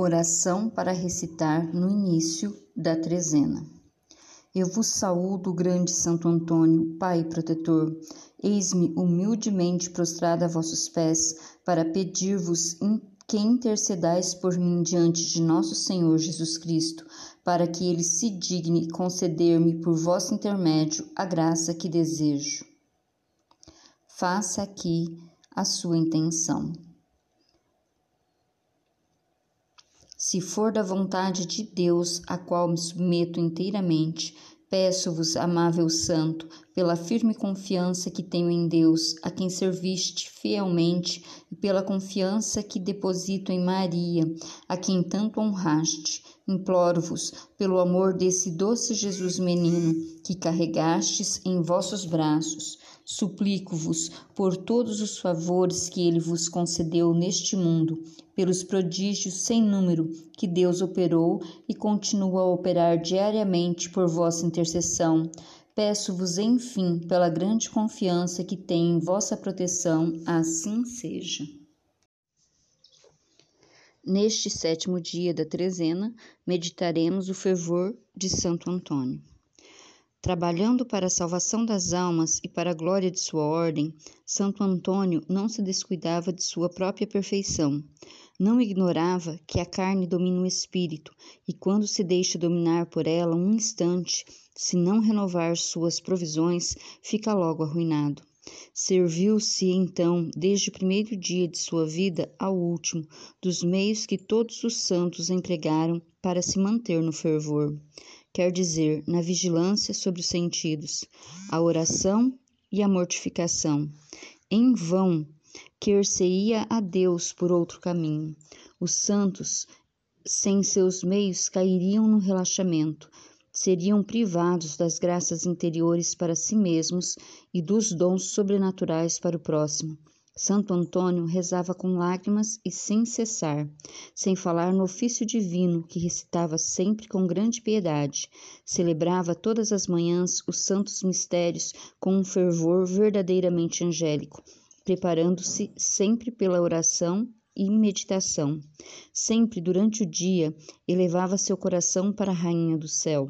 Oração para recitar no início da trezena. Eu vos saúdo, grande Santo Antônio, Pai protetor. Eis-me humildemente prostrada a vossos pés, para pedir-vos que intercedais por mim diante de nosso Senhor Jesus Cristo, para que ele se digne conceder-me por vosso intermédio a graça que desejo. Faça aqui a sua intenção. Se for da vontade de Deus, a qual me submeto inteiramente, peço-vos, amável Santo, pela firme confiança que tenho em Deus, a quem serviste fielmente, e pela confiança que deposito em Maria, a quem tanto honraste, imploro-vos, pelo amor desse doce Jesus menino, que carregastes em vossos braços, Suplico-vos por todos os favores que ele vos concedeu neste mundo, pelos prodígios sem número que Deus operou e continua a operar diariamente por vossa intercessão. Peço-vos, enfim, pela grande confiança que tenho em vossa proteção, assim seja. Neste sétimo dia da trezena, meditaremos o fervor de Santo Antônio. Trabalhando para a salvação das almas e para a glória de sua ordem, Santo Antônio não se descuidava de sua própria perfeição. Não ignorava que a carne domina o espírito e, quando se deixa dominar por ela um instante, se não renovar suas provisões, fica logo arruinado. Serviu-se então, desde o primeiro dia de sua vida ao último, dos meios que todos os santos empregaram para se manter no fervor quer dizer, na vigilância sobre os sentidos, a oração e a mortificação. Em vão quer-se-ia a Deus por outro caminho. Os santos, sem seus meios, cairiam no relaxamento, seriam privados das graças interiores para si mesmos e dos dons sobrenaturais para o próximo. Santo Antônio rezava com lágrimas e sem cessar, sem falar no ofício divino que recitava sempre com grande piedade. Celebrava todas as manhãs os santos mistérios com um fervor verdadeiramente angélico, preparando-se sempre pela oração e meditação. Sempre durante o dia elevava seu coração para a Rainha do céu.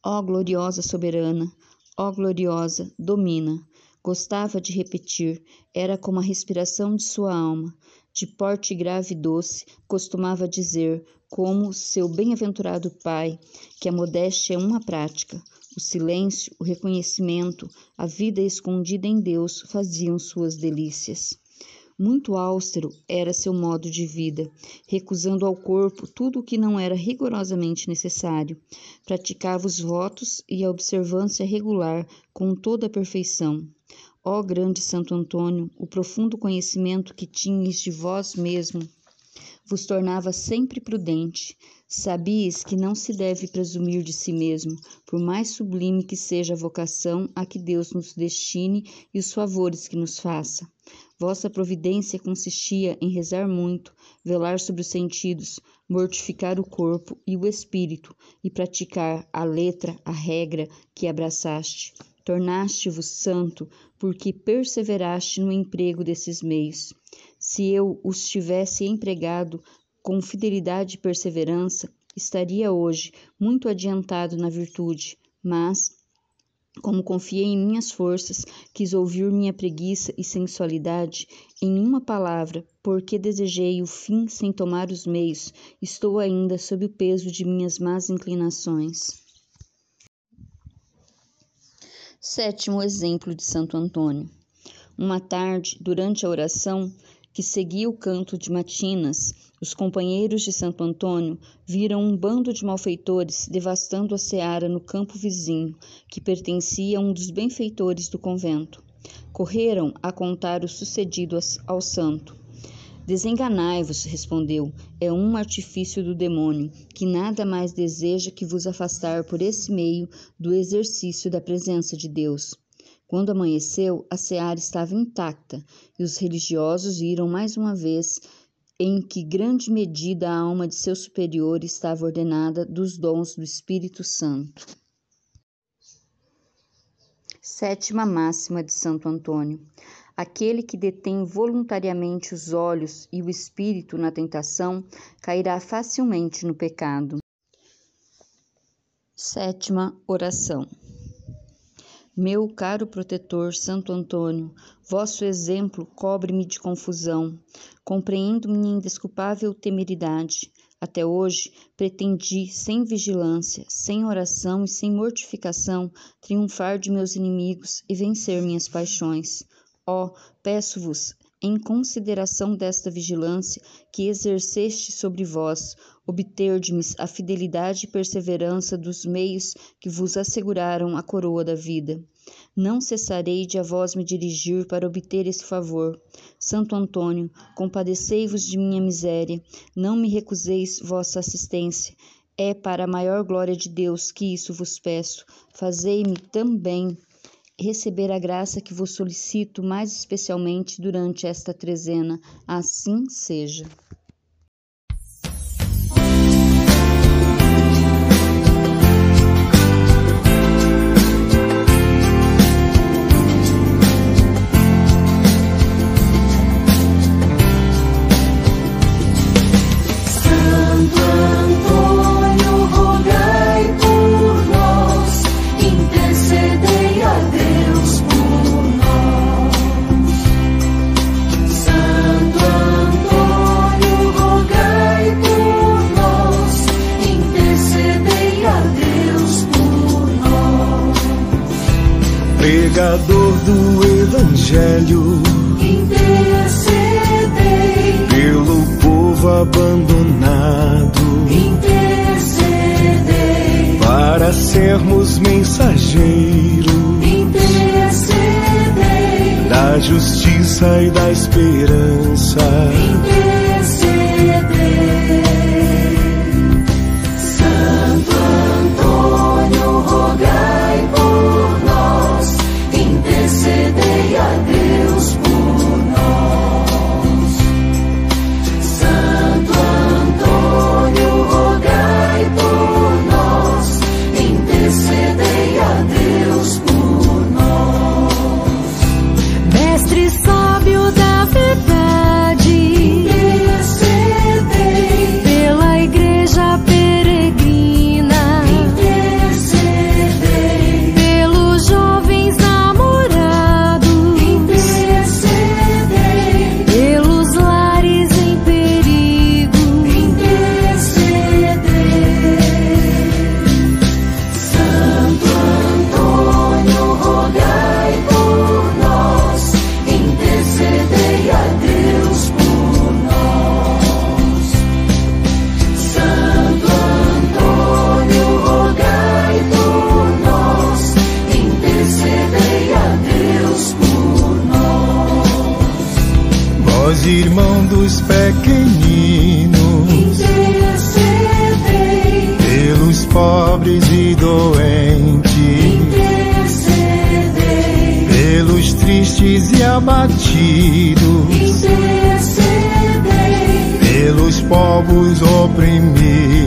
Ó gloriosa soberana, ó gloriosa, domina. Gostava de repetir, era como a respiração de sua alma. De porte grave e doce, costumava dizer, como seu bem-aventurado pai, que a modéstia é uma prática. O silêncio, o reconhecimento, a vida escondida em Deus faziam suas delícias. Muito austero era seu modo de vida, recusando ao corpo tudo o que não era rigorosamente necessário. Praticava os votos e a observância regular com toda a perfeição. Ó grande Santo Antônio, o profundo conhecimento que tinhas de vós mesmo vos tornava sempre prudente. Sabias que não se deve presumir de si mesmo, por mais sublime que seja a vocação a que Deus nos destine e os favores que nos faça. Vossa providência consistia em rezar muito, velar sobre os sentidos, mortificar o corpo e o espírito e praticar a letra, a regra que abraçaste. Tornaste-vos santo, porque perseveraste no emprego desses meios. Se eu os tivesse empregado com fidelidade e perseverança, estaria hoje muito adiantado na virtude, mas como confiei em minhas forças, quis ouvir minha preguiça e sensualidade, em uma palavra, porque desejei o fim sem tomar os meios, estou ainda sob o peso de minhas más inclinações. Sétimo exemplo de Santo Antônio. Uma tarde, durante a oração, que seguia o canto de matinas, os companheiros de Santo Antônio viram um bando de malfeitores devastando a seara no campo vizinho, que pertencia a um dos benfeitores do convento. Correram a contar o sucedido ao santo. Desenganai-vos, respondeu, é um artifício do demônio, que nada mais deseja que vos afastar por esse meio do exercício da presença de Deus. Quando amanheceu, a seara estava intacta e os religiosos viram mais uma vez em que grande medida a alma de seu superior estava ordenada dos dons do Espírito Santo. Sétima máxima de Santo Antônio. Aquele que detém voluntariamente os olhos e o espírito na tentação cairá facilmente no pecado. Sétima oração. Meu caro protetor Santo Antônio, vosso exemplo cobre-me de confusão. Compreendo minha indesculpável temeridade. Até hoje, pretendi, sem vigilância, sem oração e sem mortificação, triunfar de meus inimigos e vencer minhas paixões. Ó, oh, peço-vos, em consideração desta vigilância que exerceste sobre vós, obterdes-me a fidelidade e perseverança dos meios que vos asseguraram a coroa da vida. Não cessarei de a vós me dirigir para obter esse favor. Santo Antônio, compadecei-vos de minha miséria, não me recuseis vossa assistência. É para a maior glória de Deus que isso vos peço. Fazei-me também receber a graça que vos solicito mais especialmente durante esta trezena. Assim seja. Sermos mensageiros. Intercedei. Da justiça e da esperança. intercedei e intercedei, pelos tristes e abatidos, pelos povos oprimidos.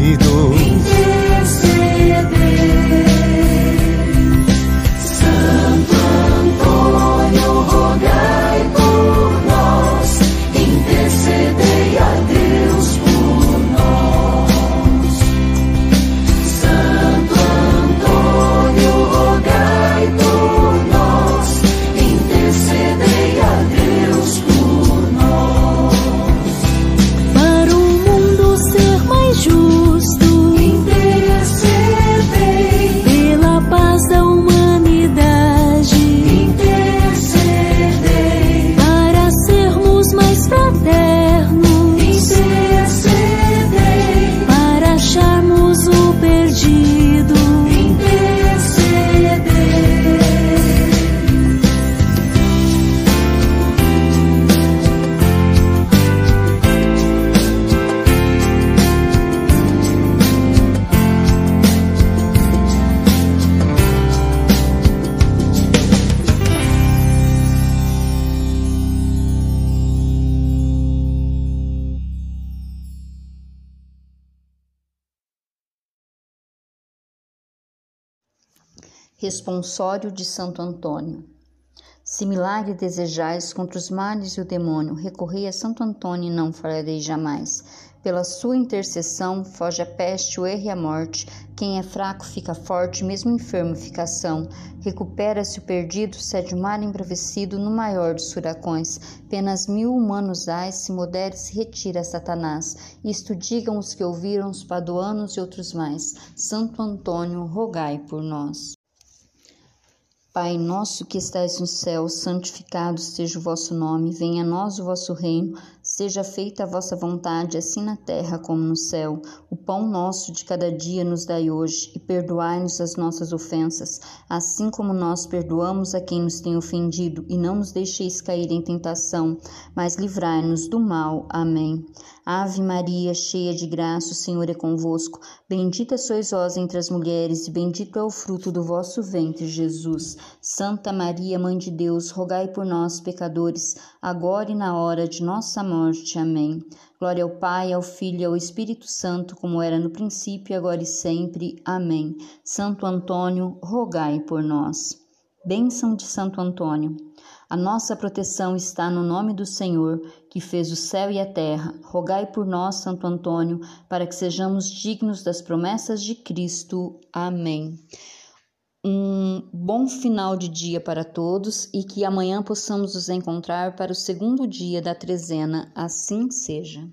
Responsório de Santo Antônio. Se milagre desejais contra os males e o demônio, recorrei a Santo Antônio e não falharei jamais. Pela sua intercessão, foge a peste, o erro e a morte. Quem é fraco fica forte, mesmo enfermo fica são. Recupera-se o perdido, cede o mar embravecido no maior dos furacões. Penas mil humanos ais, se modere, se retira Satanás. Isto digam os que ouviram os paduanos e outros mais. Santo Antônio, rogai por nós. Pai nosso que estais no céu, santificado seja o vosso nome, venha a nós o vosso reino, seja feita a vossa vontade, assim na terra como no céu. O pão nosso de cada dia nos dai hoje, e perdoai-nos as nossas ofensas, assim como nós perdoamos a quem nos tem ofendido, e não nos deixeis cair em tentação, mas livrai-nos do mal. Amém. Ave Maria, cheia de graça, o Senhor é convosco. Bendita sois vós entre as mulheres, e bendito é o fruto do vosso ventre, Jesus. Santa Maria, Mãe de Deus, rogai por nós, pecadores, agora e na hora de nossa morte. Amém. Glória ao Pai, ao Filho e ao Espírito Santo, como era no princípio, agora e sempre. Amém. Santo Antônio, rogai por nós. Bênção de Santo Antônio. A nossa proteção está no nome do Senhor, que fez o céu e a terra. Rogai por nós, Santo Antônio, para que sejamos dignos das promessas de Cristo. Amém. Um bom final de dia para todos e que amanhã possamos nos encontrar para o segundo dia da trezena. Assim seja.